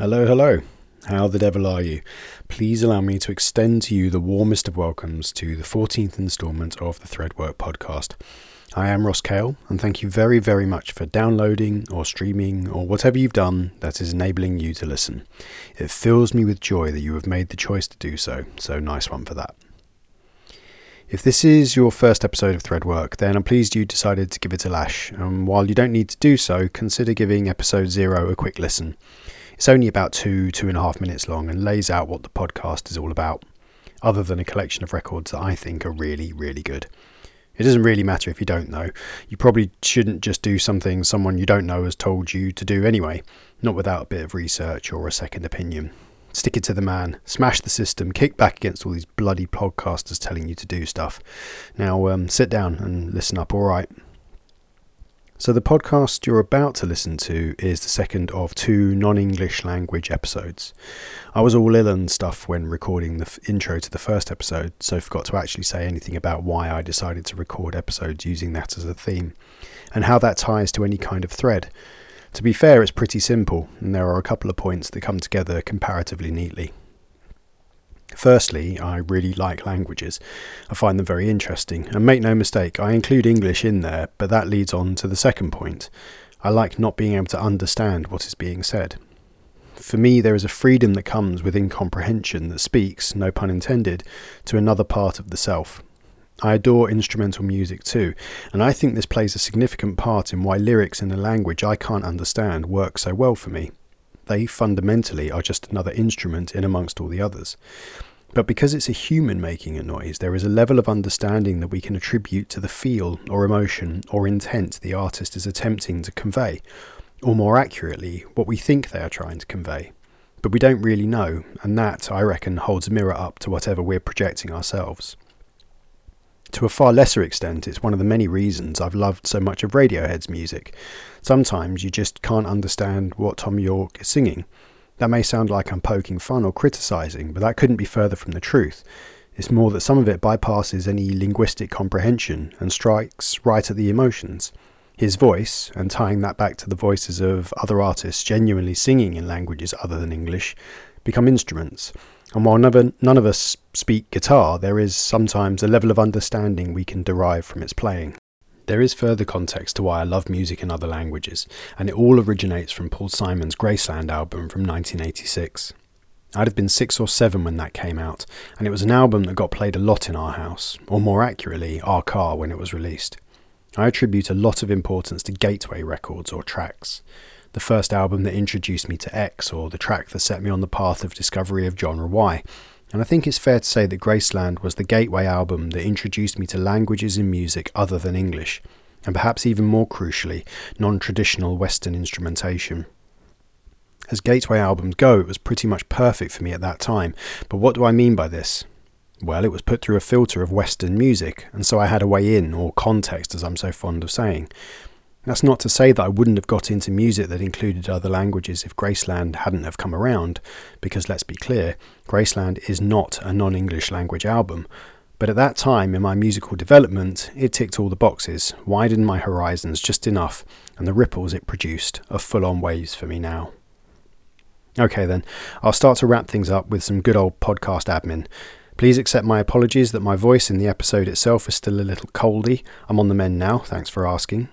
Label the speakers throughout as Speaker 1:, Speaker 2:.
Speaker 1: Hello, hello. How the devil are you? Please allow me to extend to you the warmest of welcomes to the 14th instalment of the Threadwork podcast. I am Ross Cale, and thank you very, very much for downloading or streaming or whatever you've done that is enabling you to listen. It fills me with joy that you have made the choice to do so, so nice one for that. If this is your first episode of Threadwork, then I'm pleased you decided to give it a lash. And while you don't need to do so, consider giving episode zero a quick listen. It's only about two, two and a half minutes long and lays out what the podcast is all about, other than a collection of records that I think are really, really good. It doesn't really matter if you don't know. You probably shouldn't just do something someone you don't know has told you to do anyway, not without a bit of research or a second opinion. Stick it to the man, smash the system, kick back against all these bloody podcasters telling you to do stuff. Now, um, sit down and listen up, alright? So, the podcast you're about to listen to is the second of two non English language episodes. I was all ill and stuff when recording the f- intro to the first episode, so forgot to actually say anything about why I decided to record episodes using that as a theme, and how that ties to any kind of thread. To be fair, it's pretty simple, and there are a couple of points that come together comparatively neatly. Firstly, I really like languages. I find them very interesting, and make no mistake, I include English in there, but that leads on to the second point. I like not being able to understand what is being said. For me, there is a freedom that comes with incomprehension that speaks, no pun intended, to another part of the self. I adore instrumental music too, and I think this plays a significant part in why lyrics in a language I can't understand work so well for me. They fundamentally are just another instrument in amongst all the others. But because it's a human making a noise, there is a level of understanding that we can attribute to the feel or emotion or intent the artist is attempting to convey, or more accurately, what we think they are trying to convey. But we don't really know, and that, I reckon, holds a mirror up to whatever we're projecting ourselves. To a far lesser extent, it's one of the many reasons I've loved so much of Radiohead's music. Sometimes you just can't understand what Thom Yorke is singing. That may sound like I'm poking fun or criticising, but that couldn't be further from the truth. It's more that some of it bypasses any linguistic comprehension and strikes right at the emotions. His voice, and tying that back to the voices of other artists genuinely singing in languages other than English, become instruments and while none, none of us speak guitar, there is sometimes a level of understanding we can derive from its playing. There is further context to why I love music in other languages, and it all originates from Paul Simon's Graceland album from 1986. I'd have been six or seven when that came out, and it was an album that got played a lot in our house, or more accurately, our car when it was released. I attribute a lot of importance to Gateway records or tracks the first album that introduced me to X, or the track that set me on the path of discovery of genre Y. And I think it's fair to say that Graceland was the gateway album that introduced me to languages in music other than English, and perhaps even more crucially, non traditional Western instrumentation. As gateway albums go, it was pretty much perfect for me at that time, but what do I mean by this? Well, it was put through a filter of Western music, and so I had a way in, or context as I'm so fond of saying. That's not to say that I wouldn't have got into music that included other languages if Graceland hadn't have come around, because let's be clear, Graceland is not a non-English language album. But at that time in my musical development, it ticked all the boxes, widened my horizons just enough, and the ripples it produced are full-on waves for me now. Okay then, I'll start to wrap things up with some good old podcast admin. Please accept my apologies that my voice in the episode itself is still a little coldy. I'm on the mend now, thanks for asking.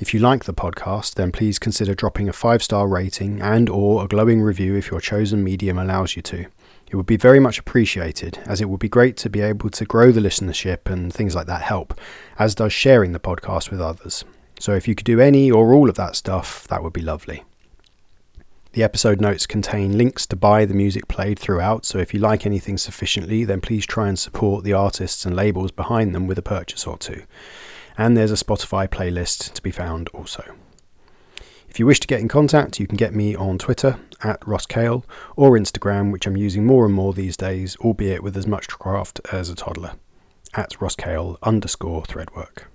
Speaker 1: If you like the podcast, then please consider dropping a five-star rating and or a glowing review if your chosen medium allows you to. It would be very much appreciated, as it would be great to be able to grow the listenership and things like that help, as does sharing the podcast with others. So if you could do any or all of that stuff, that would be lovely. The episode notes contain links to buy the music played throughout, so if you like anything sufficiently, then please try and support the artists and labels behind them with a purchase or two and there's a Spotify playlist to be found also. If you wish to get in contact, you can get me on Twitter at Ross Cale or Instagram, which I'm using more and more these days, albeit with as much craft as a toddler, at Ross Cale underscore threadwork.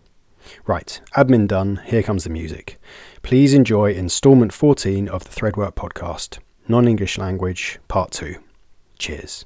Speaker 1: Right, admin done, here comes the music. Please enjoy instalment 14 of the Threadwork podcast, non English language, part 2. Cheers.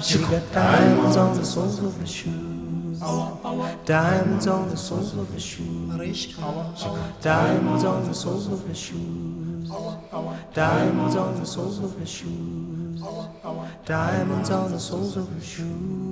Speaker 2: She got diamonds on the soles of her shoes. Diamonds on the soles of her shoes. Diamonds on the soles of her shoes. Diamonds on the soles of her shoes. Diamonds on the soles of the shoes.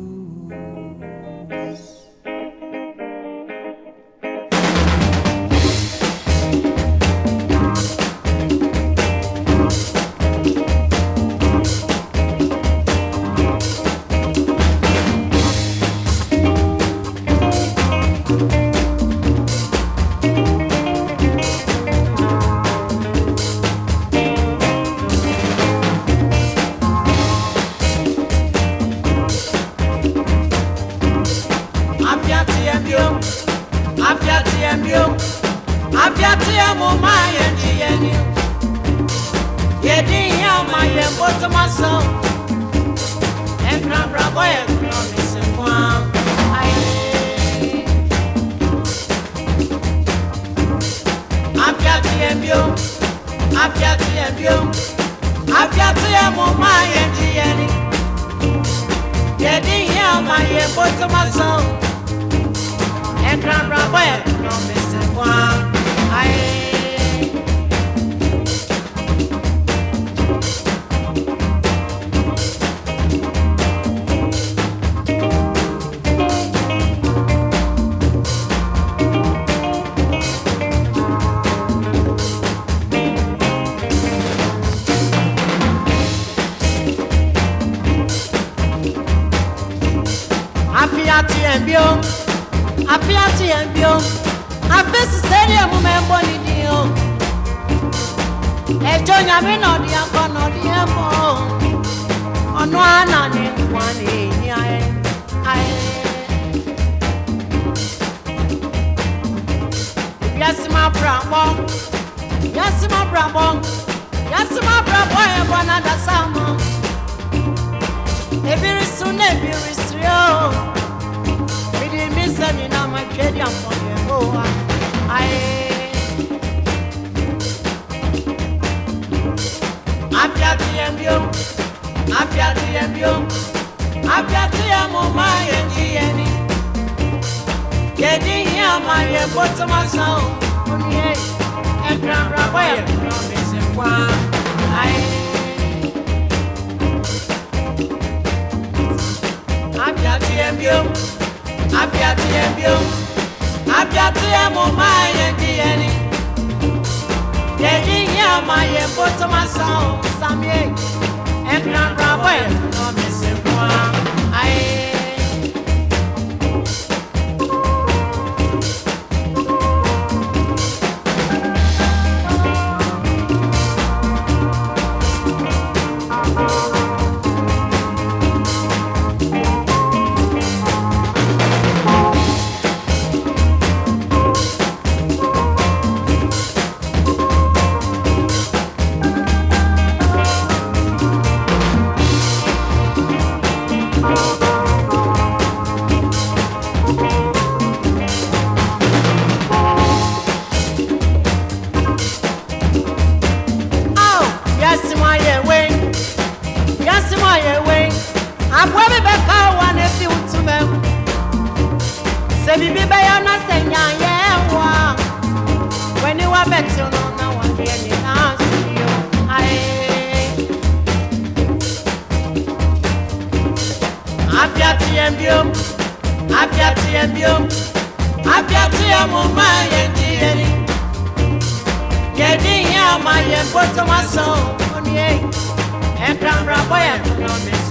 Speaker 3: Yasima Bramo, Yasima Bramo, Yasima Bramo, Ebonada eh, Samo. Ebiri soon, Ebiri Srio. Bidi Missani Nama Kedia Moyehoa. Aye. Afia Tiembio, Afia Tiembio, Afia Tiemo, my and ma yẹ di yẹ ni. Yẹdi yẹ ama yẹ bó tó ma san o. Mo ní yẹ ẹ̀kúrẹ́kúrẹ́ bọ́ yẹ kúrọ́ mi sì wá. Aye. afiati embio afiati embio afiati emo ma ye eni yedi ye ma ye boto ma sa o samie ekra bra boy no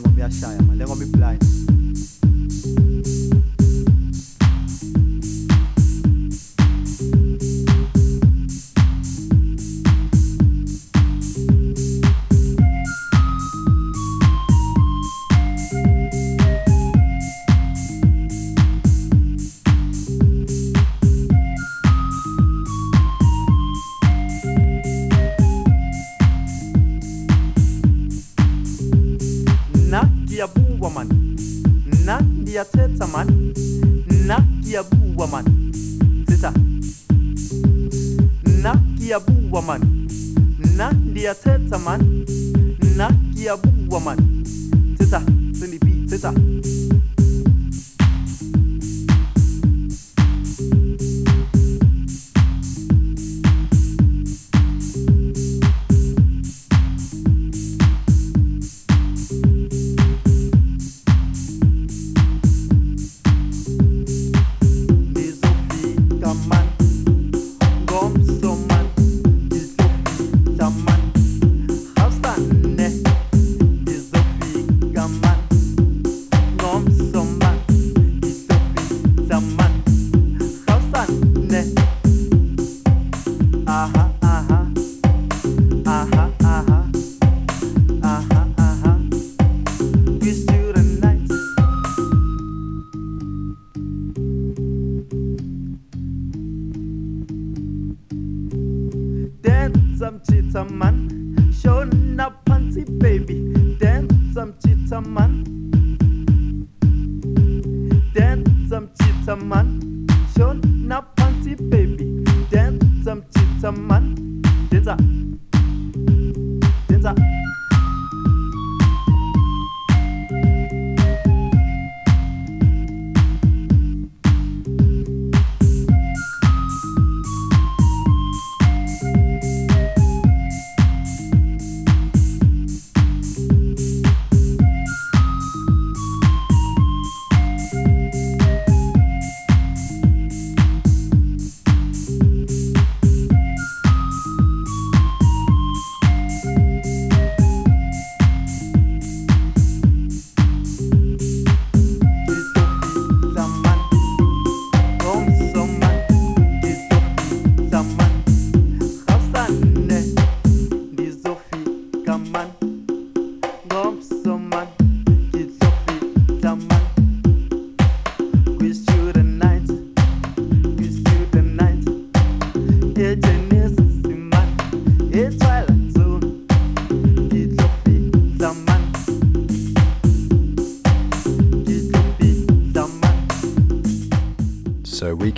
Speaker 4: ngoma iyashaya man, le ngoma iblind.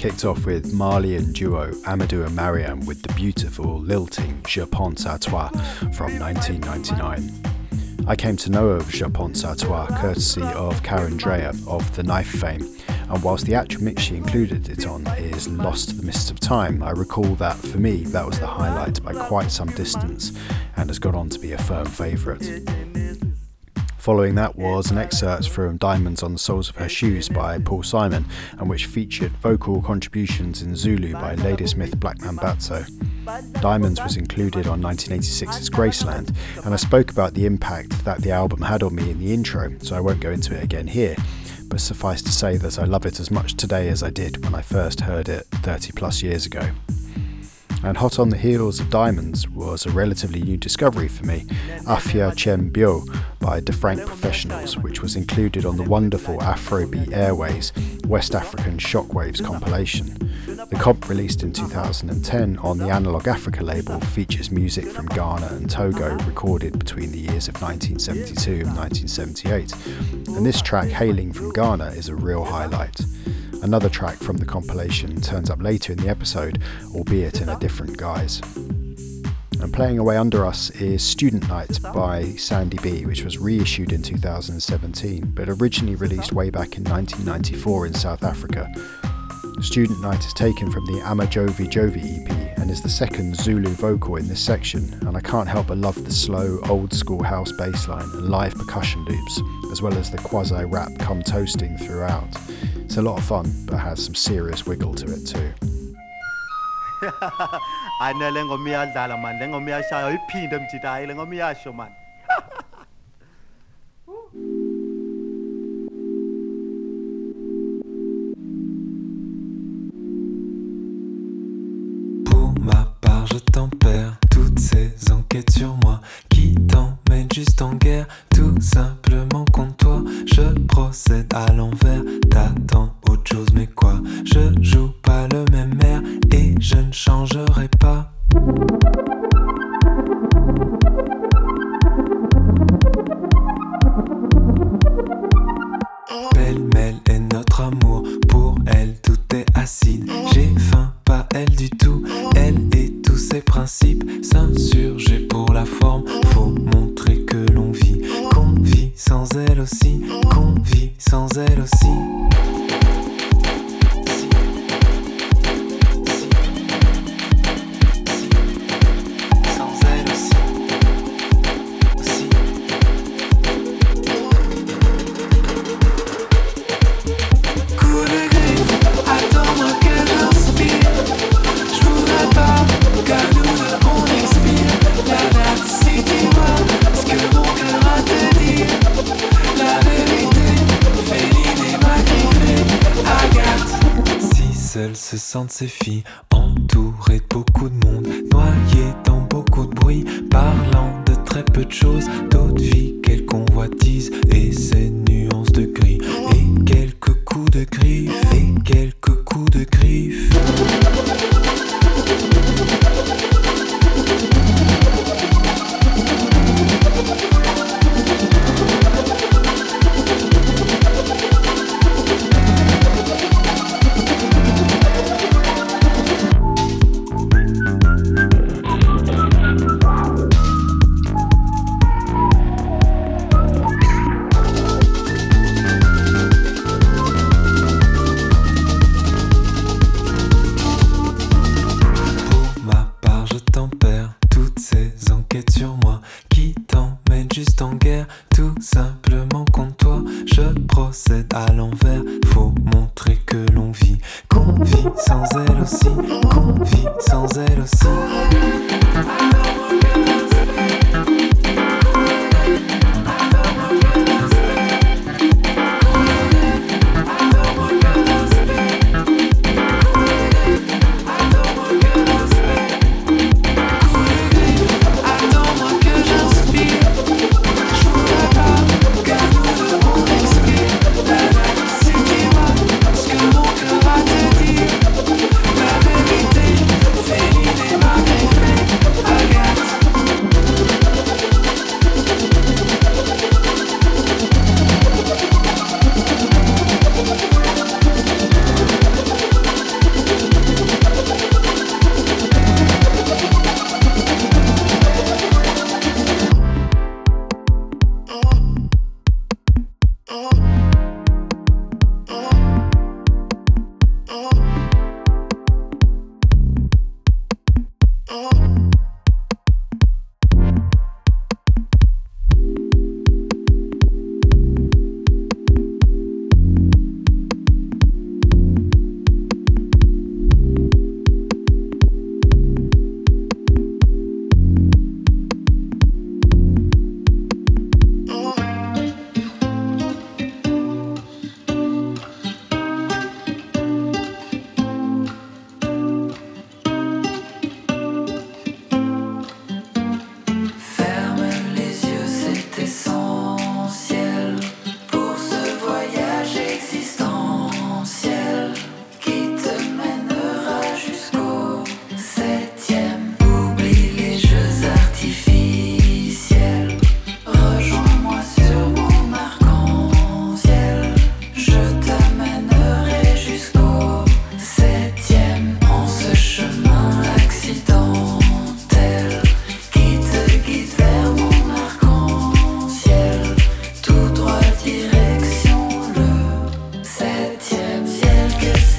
Speaker 1: Kicked off with Malian duo Amadou and Mariam with the beautiful lilting Je Pense à Toi from 1999. I came to know of Je Pense à Toi courtesy of Karin Dreijer of The Knife fame, and whilst the actual mix she included it on is Lost to the Mists of Time, I recall that for me that was the highlight by quite some distance and has gone on to be a firm favourite. Following that was an excerpt from Diamonds on the Soles of Her Shoes by Paul Simon, and which featured vocal contributions in Zulu by Ladysmith Black Mambazo. Diamonds was included on 1986's Graceland, and I spoke about the impact that the album had on me in the intro, so I won't go into it again here. But suffice to say that I love it as much today as I did when I first heard it 30 plus years ago. And hot on the heels of Diamonds was a relatively new discovery for me, Afia Chem Bio by DeFrank Professionals, which was included on the wonderful Afrobeat Airways West African Shockwaves compilation. The comp released in 2010 on the Analog Africa label features music from Ghana and Togo recorded between the years of 1972 and 1978. And this track, hailing from Ghana, is a real highlight. Another track from the compilation turns up later in the episode, albeit in a different guise. And playing away under us is Student Night by Sandy B, which was reissued in 2017, but originally released way back in 1994 in South Africa. Student Night is taken from the Amajovi Jovi EP and is the second Zulu vocal in this section, and I can't help but love the slow, old school house bassline and live percussion loops, as well as the quasi rap come toasting throughout. It's a lot of fun, but has some serious wiggle to it too.
Speaker 4: hayi ne le ngoma iyadlala mani le ngoma iyashaya uyiphinde mjita hayi le ngoma iyasho mani
Speaker 5: Pour ma part, je tempère toutes ces enquêtes sur moi qui t'emmènent juste en guerre, tout simplement contre toi. Je procède à l'envers,
Speaker 6: sainte-séphie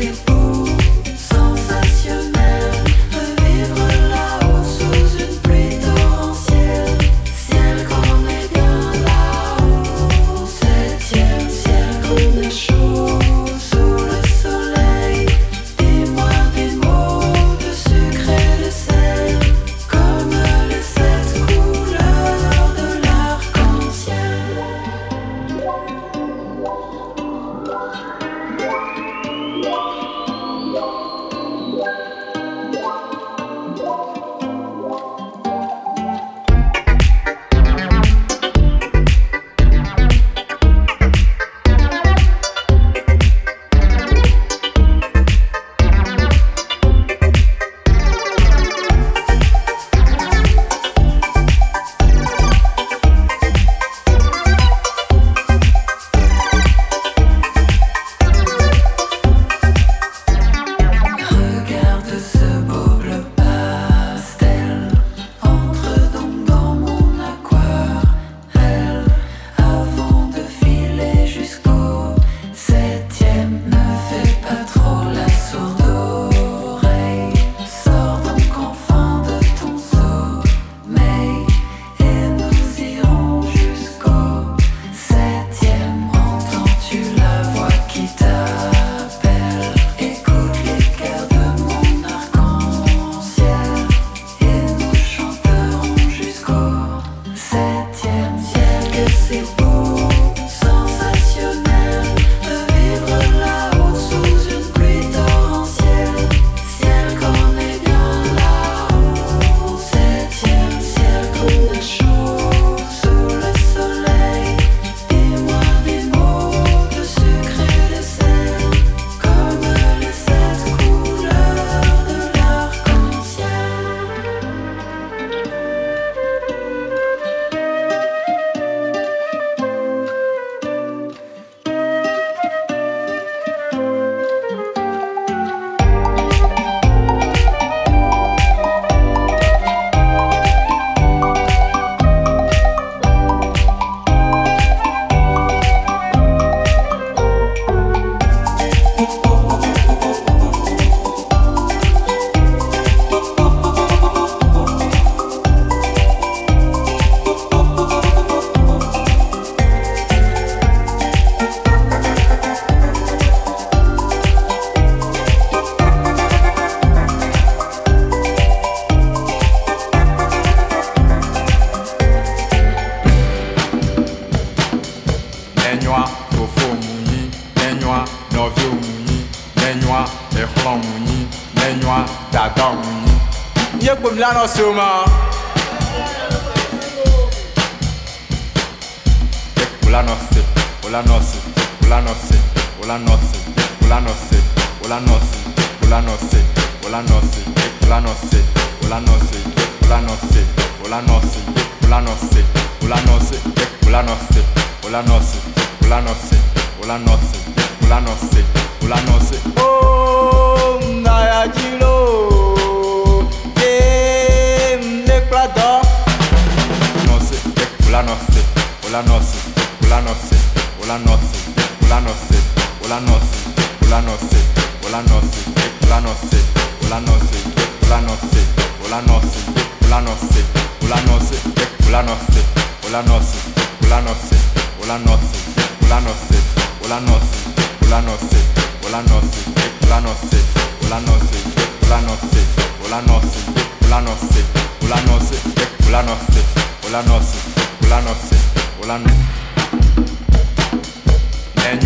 Speaker 6: Thank you.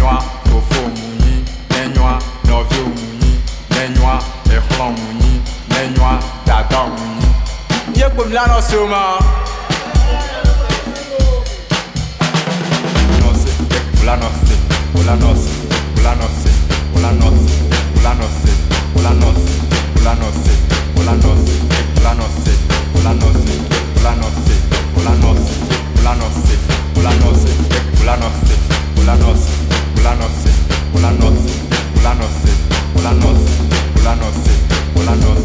Speaker 6: nenwa fofo munyi nenwa nɔvio munyi nenwa exlɔ munyi nenwa dada munyi. yé kpom la nɔ so ma. Blanose, Blanose, Blanose, Blanose, Blanose, Blanose, Blanose, Blanose, Blanose, Blanose, Blanose, Blanose, Blanose, Blanose, Blanose, Blanose, Blanose, Ulanos, Ulanos, Ulanos, Ulanos,
Speaker 1: Ulanos.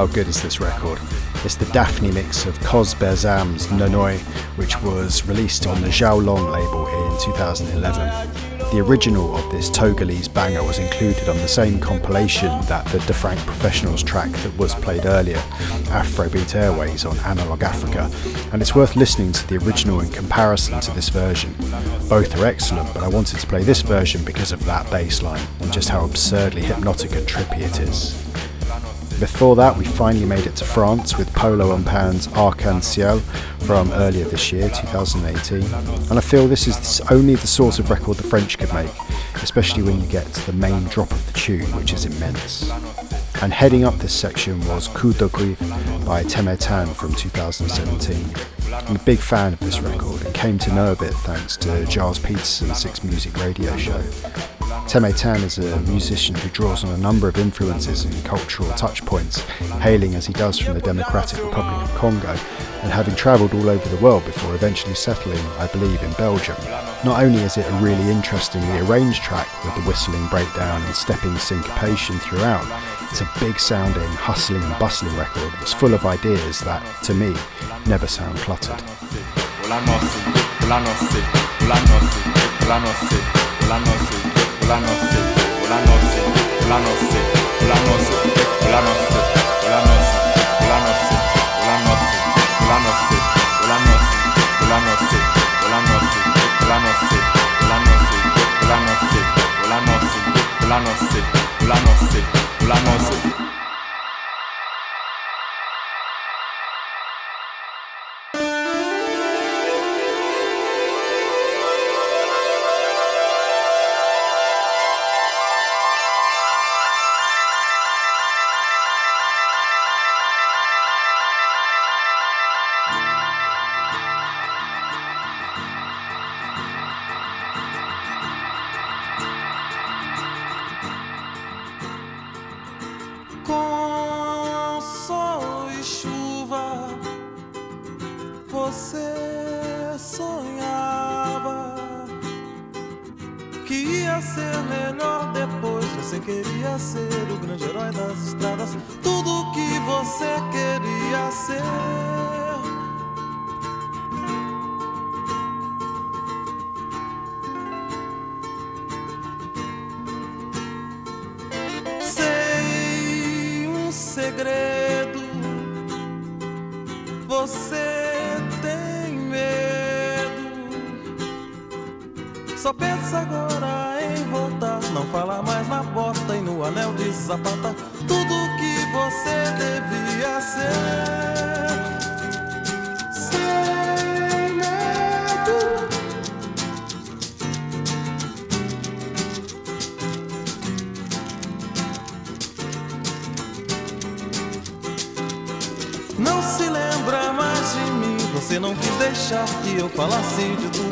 Speaker 1: How good is this record? It's the Daphni mix of Cos Berzam's Ne Noya, which was released on the Jiaolong label in 2011. The original of this Togolese banger was included on the same compilation that the DeFrank Professionals track that was played earlier, Afrobeat Airways on Analog Africa, and it's worth listening to the original in comparison to this version. Both are excellent, but I wanted to play this version because of that bass line and just how absurdly hypnotic and trippy it is. Before that, we finally made it to France with Polo and Pan's Arc-en-Ciel from earlier this year, 2018. And I feel this is only the sort of record the French could make, especially when you get to the main drop of the tune, which is immense. And heading up this section was Coup de Cuivre by Teme Tan from 2017. I'm a big fan of this record and came to know of it thanks to Gilles Peterson's Six Music radio show. Teme Tan is a musician who draws on a number of influences and cultural touchpoints, hailing as he does from the Democratic Republic of Congo and having travelled all over the world before eventually settling, I believe, in Belgium. Not only is it a really interestingly arranged track with the whistling breakdown and stepping syncopation throughout, it's a big sounding, hustling and bustling record that's full of ideas that, to me, never sound cluttered la noche, la noche, la noche.
Speaker 7: você sonhava que ia ser melhor depois. Você queria ser o grande herói das estradas, tudo que você queria ser. Falasse de tudo,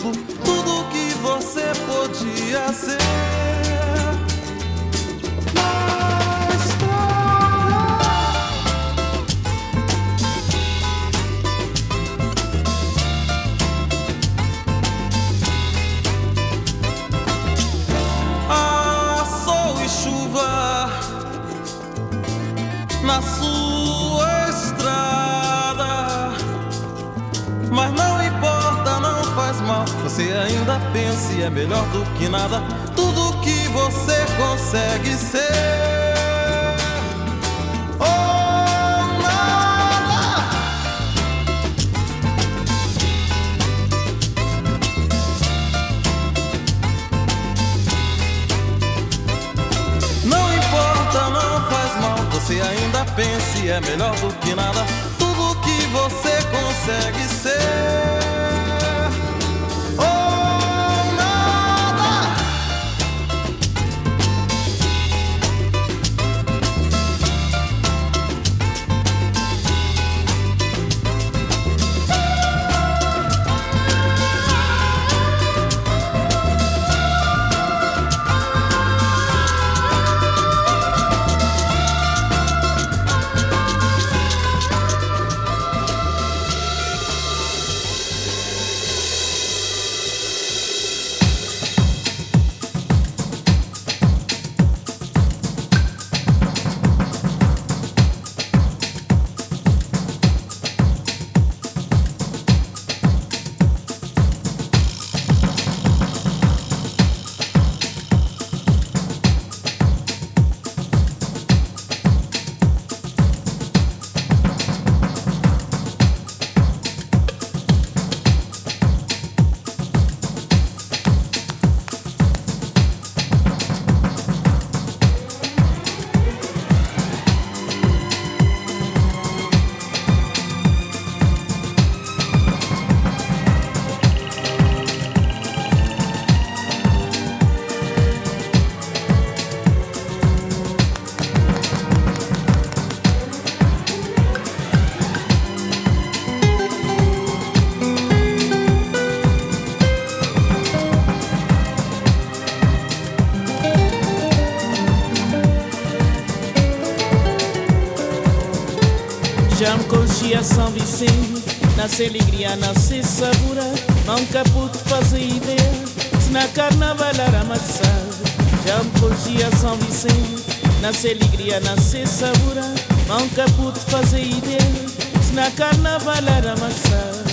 Speaker 8: conhecia São Vicente, nasce alegria, nasce sabura, nunca pude fazer ideia, se na carnaval era amassado. Já me conhecia São Vicente, nasce alegria, nasce sabura, nunca pude fazer ideia, se na carnaval era amassado.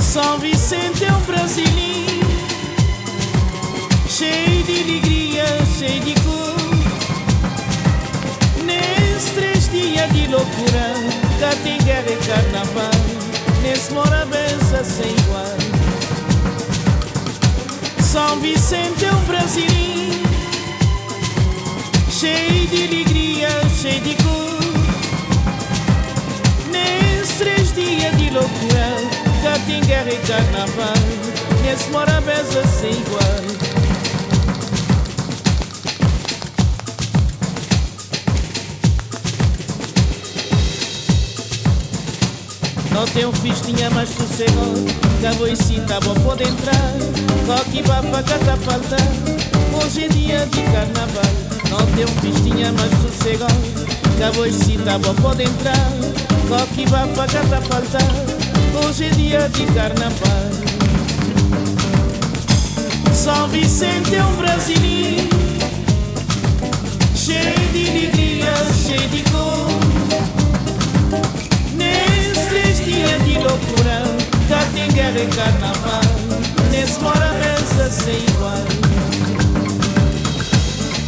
Speaker 8: São Vicente é um brasileiro, cheio de alegria, cheio de cor. Guerra e carnaval. Nesse mora benção sem igual. São Vicente é um brasileiro, cheio de alegria, cheio de cor. Nesses três dias de loucura, guerra e carnaval. Nesse mora benção sem igual. Não um festinha mais sossegado Cabo e cita, bom pode entrar. Coque baba, cata faltar Hoje é dia de carnaval. Não um festinha mais sossegado Cabo e cita, bom pode entrar. Coque baba, cata faltar Hoje é dia de carnaval. São Vicente é um brasileiro. Cheio de alegria, cheio de cor. Dias de loucura, cá tem guerra e carnaval. Nesse mora mesa sem igual.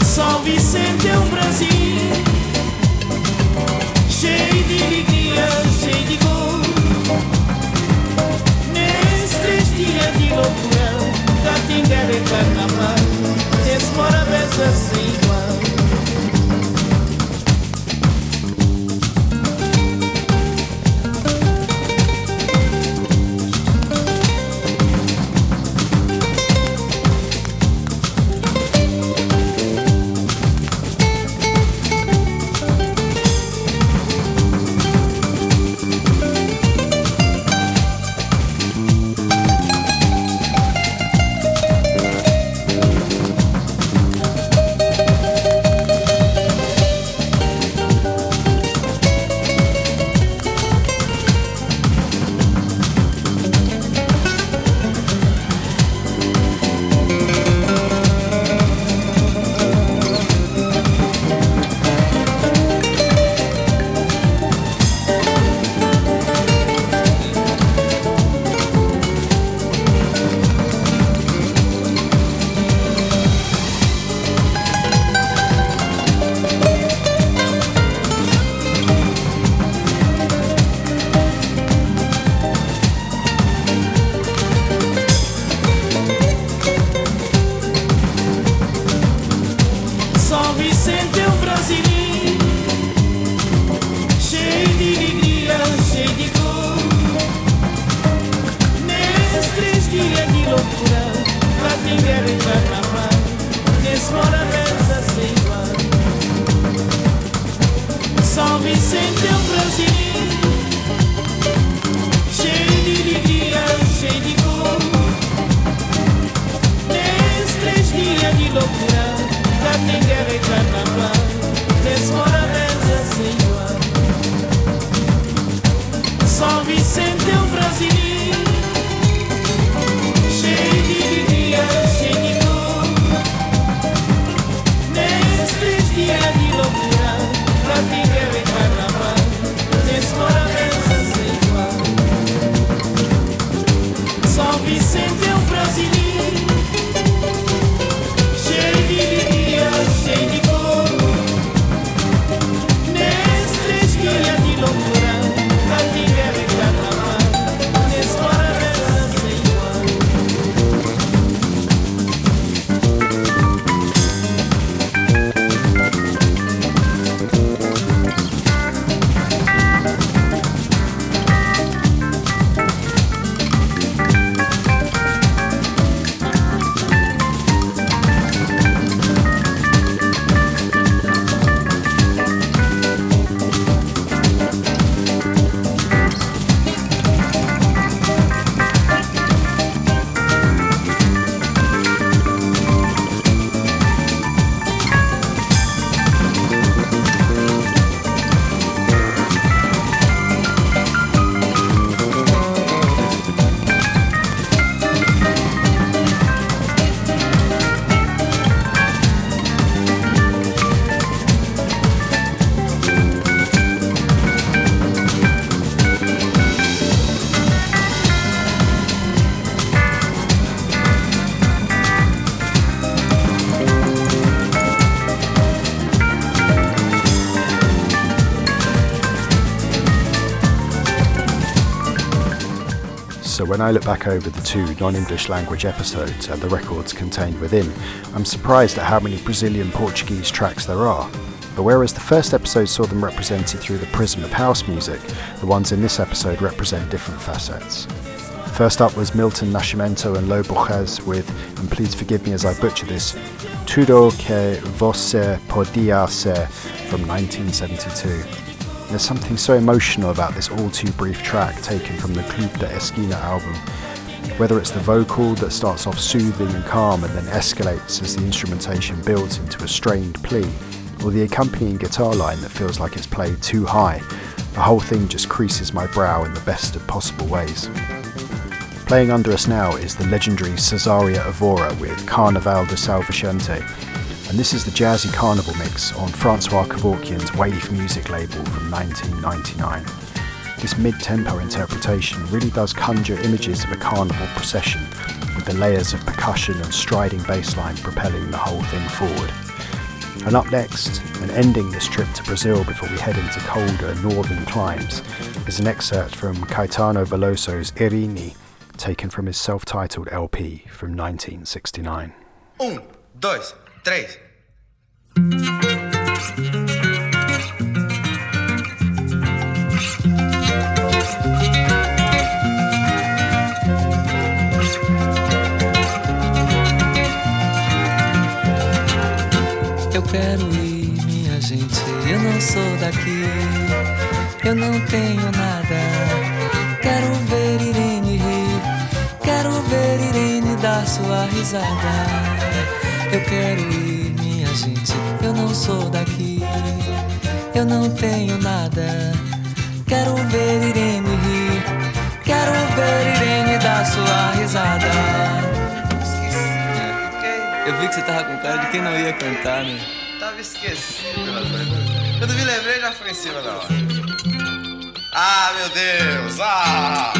Speaker 8: São Vicente é um Brasil cheio de alegria, cheio de cor. Nesses dias de loucura, cá tem guerra e carnaval. Nesse mora mesa sem igual.
Speaker 1: When I look back over the two non-English language episodes and the records contained within, I'm surprised at how many Brazilian Portuguese tracks there are. But whereas the first episode saw them represented through the prism of house music, the ones in this episode represent different facets. First up was Milton Nascimento and Lô Borges with, and please forgive me as I butcher this, Tudo que você podia ser from 1972. There's something so emotional about this all too brief track taken from the Clube da Esquina album. Whether it's the vocal that starts off soothing and calm and then escalates as the instrumentation builds into a strained plea, or the accompanying guitar line that feels like it's played too high, the whole thing just creases my brow in the best of possible ways. Playing under us now is the legendary Cesaria Evora with Carnaval de São Vicente. And this is the jazzy carnival mix on Francois Kevorkian's Wave music label from 1999. This mid-tempo interpretation really does conjure images of a carnival procession with the layers of percussion and striding bassline propelling the whole thing forward. And up next, and ending this trip to Brazil before we head into colder northern climes, is an excerpt from Caetano Veloso's Irene, taken from his self-titled LP from 1969.
Speaker 9: Um, dois, três.
Speaker 7: Eu quero ir, minha gente. Eu não sou daqui. Eu não tenho nada. Quero ver Irene rir. Quero ver Irene dar sua risada. Eu quero ir, minha gente. Eu não sou daqui. Eu não tenho nada. Quero ver Irene rir. Quero ver Irene dar sua risada. Eu vi que você tava com cara de quem não ia cantar, né?
Speaker 9: Tava esquecido. Quando me lembrei, já foi em cima da hora. Ah, meu Deus! Ah!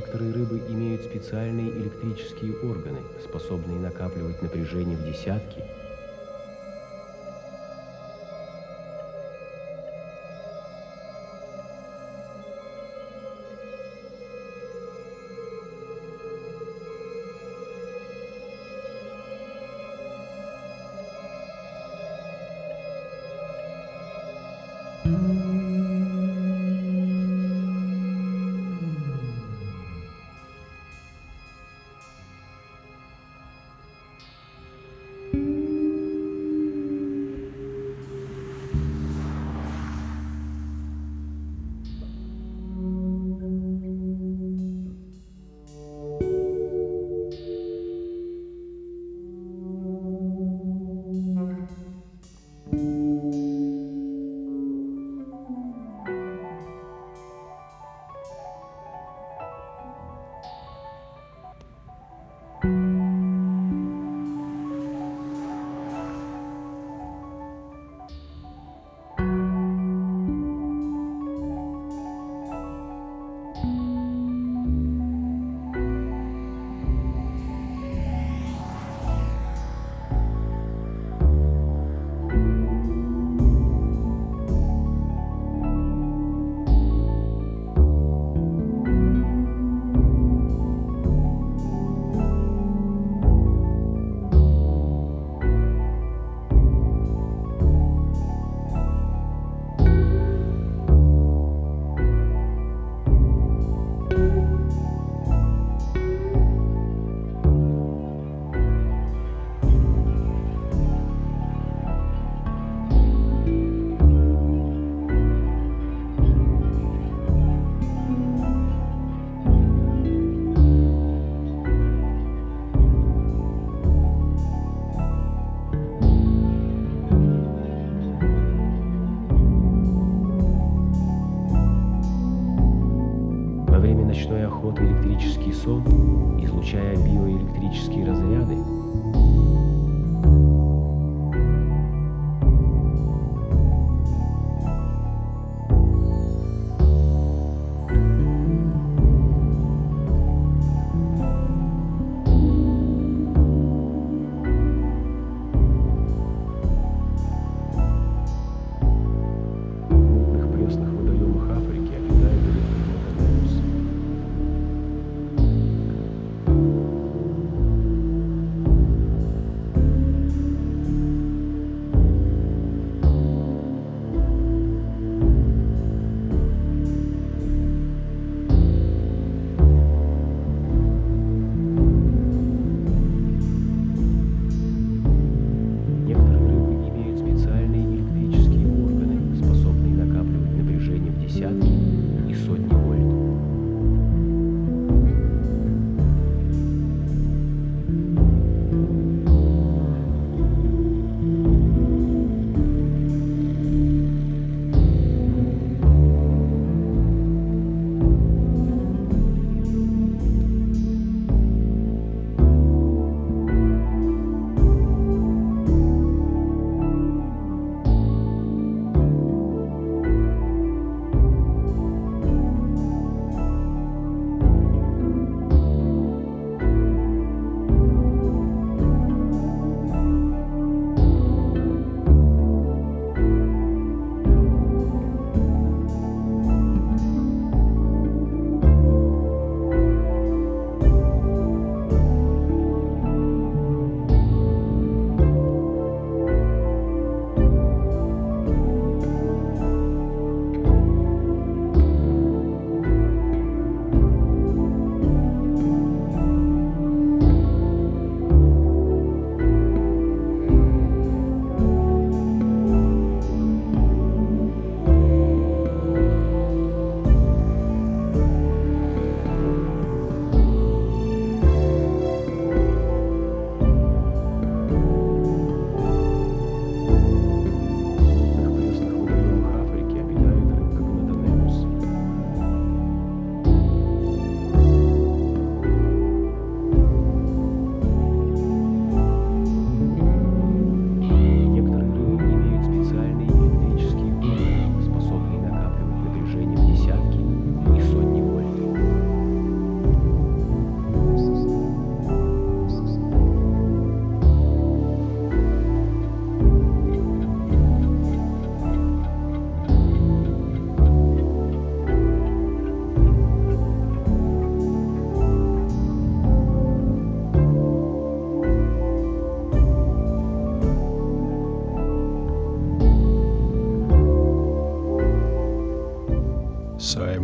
Speaker 10: Некоторые рыбы имеют специальные электрические органы, способные накапливать напряжение в десятки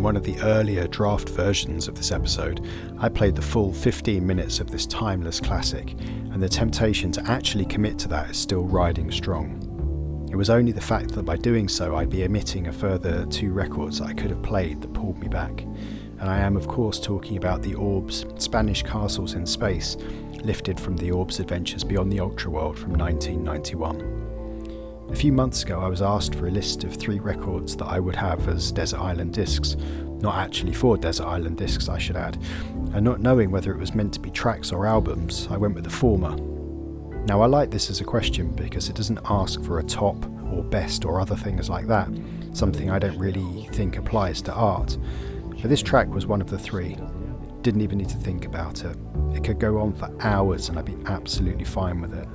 Speaker 1: one of the earlier draft versions of this episode, I played the full 15 minutes of this timeless classic, and the temptation to actually commit to that is still riding strong. It was only the fact that by doing so I'd be omitting a further two records that I could have played that pulled me back. And I am, of course, talking about the Orbs Spanish Castles in Space, lifted from the Orbs Adventures Beyond the Ultra World from 1991. A few months ago, I was asked for a list of three records that I would have as Desert Island discs, not actually for Desert Island discs, I should add, and not knowing whether it was meant to be tracks or albums, I went with the former, now, I like this as a question because it doesn't ask for a top or best or other things like that, something I don't really think applies to art. But this track was one of the three. Didn't even need to think about it. It could go on for hours and I'd be absolutely fine with it.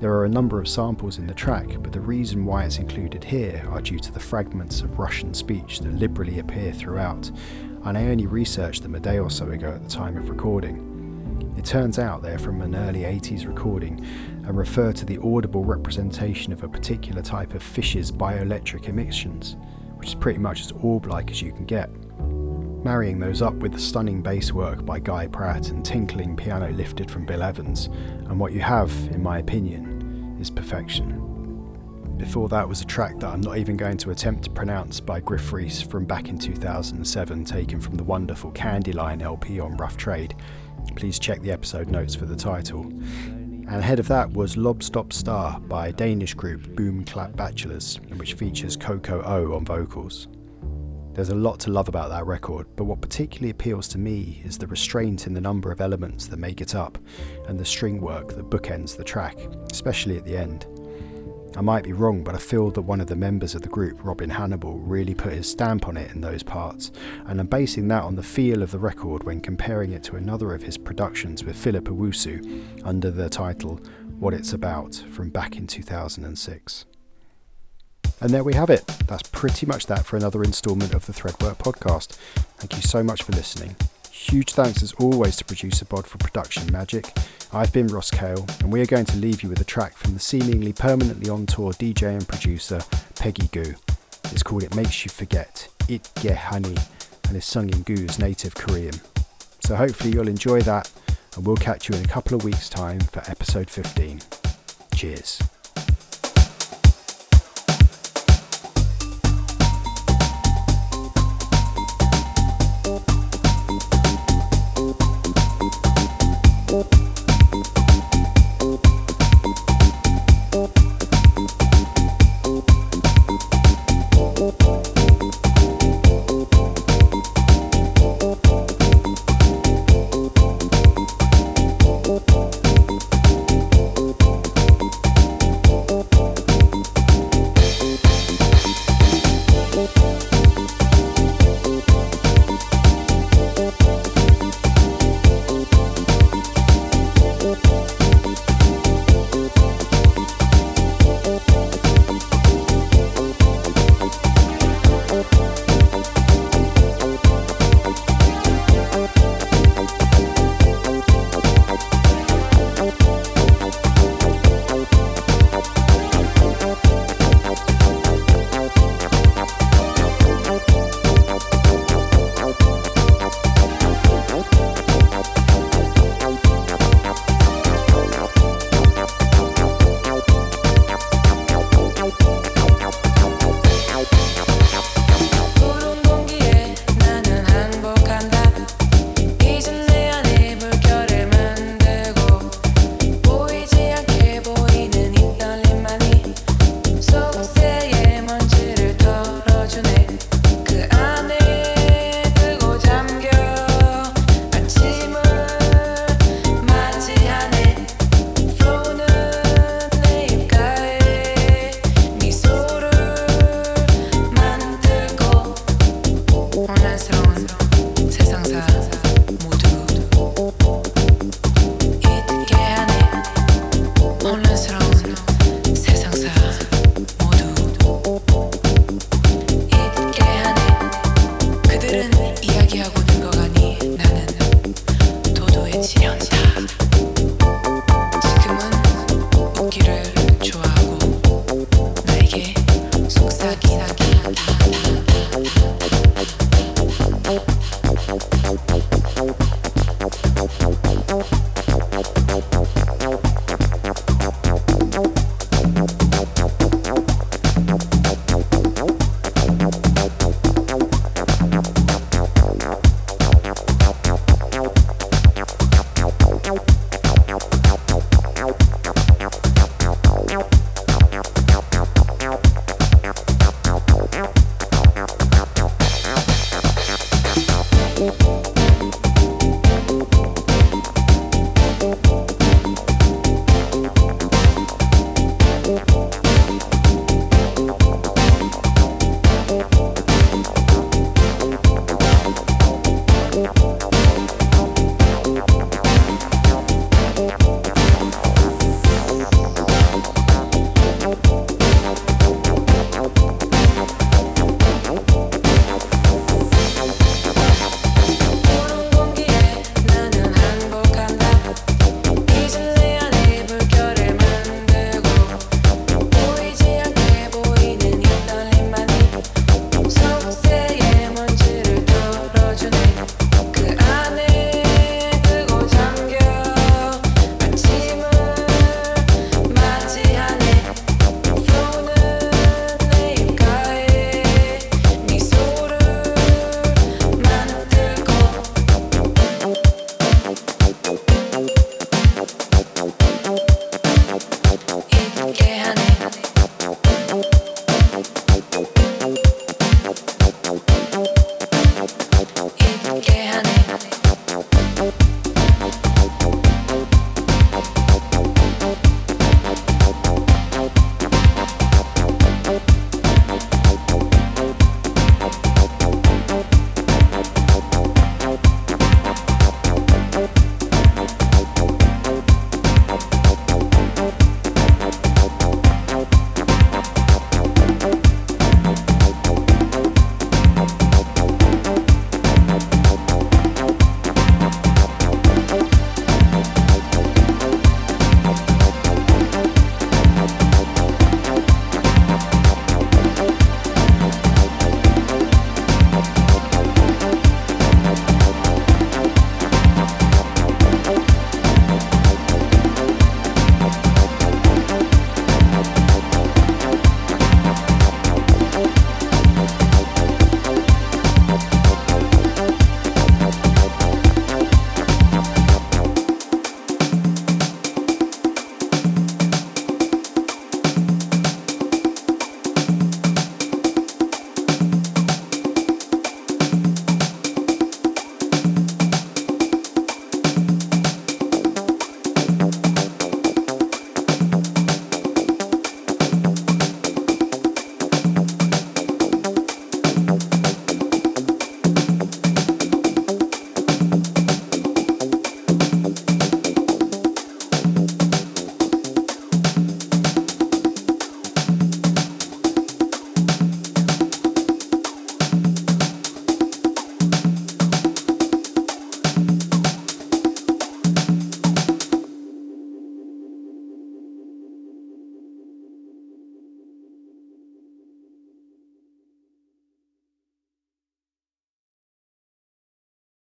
Speaker 1: There are a number of samples in the track, but the reason why it's included here are due to the fragments of Russian speech that liberally appear throughout, and I only researched them a day or so ago at the time of recording. It turns out they're from an early 80s recording and refer to the audible representation of a particular type of fish's bioelectric emissions, which is pretty much as orb like as you can get. Marrying those up with the stunning bass work by Guy Pratt and tinkling piano lifted from Bill Evans, and what you have, in my opinion, is perfection. Before that was a track that I'm not even going to attempt to pronounce by Gruff Rhys from back in 2007, taken from the wonderful Candylion LP on Rough Trade, Please check the episode notes for the title. And ahead of that was Lob Stop Star by Danish group Boom Clap Bachelors, which features Coco O on vocals. There's a lot to love about that record, but what particularly appeals to me is the restraint in the number of elements that make it up and the string work that bookends the track, especially at the end. I might be wrong, but I feel that one of the members of the group, Robin Hannibal, really put his stamp on it in those parts, and I'm basing that on the feel of the record when comparing it to another of his productions with Philip Owusu under the title What It's About from back in 2006. And there we have it. That's pretty much that for another instalment of the Threadwork podcast. Thank you so much for listening. Huge thanks as always to producer Bod for production magic. I've been Ross Kale, and we are going to leave you with a track from the seemingly permanently on tour DJ and producer Peggy Gou. It's called It Makes You Forget, Itgehane, and is sung in Gou's native Korean. So hopefully you'll enjoy that, and we'll catch you in a couple of weeks' time for episode 15. Cheers.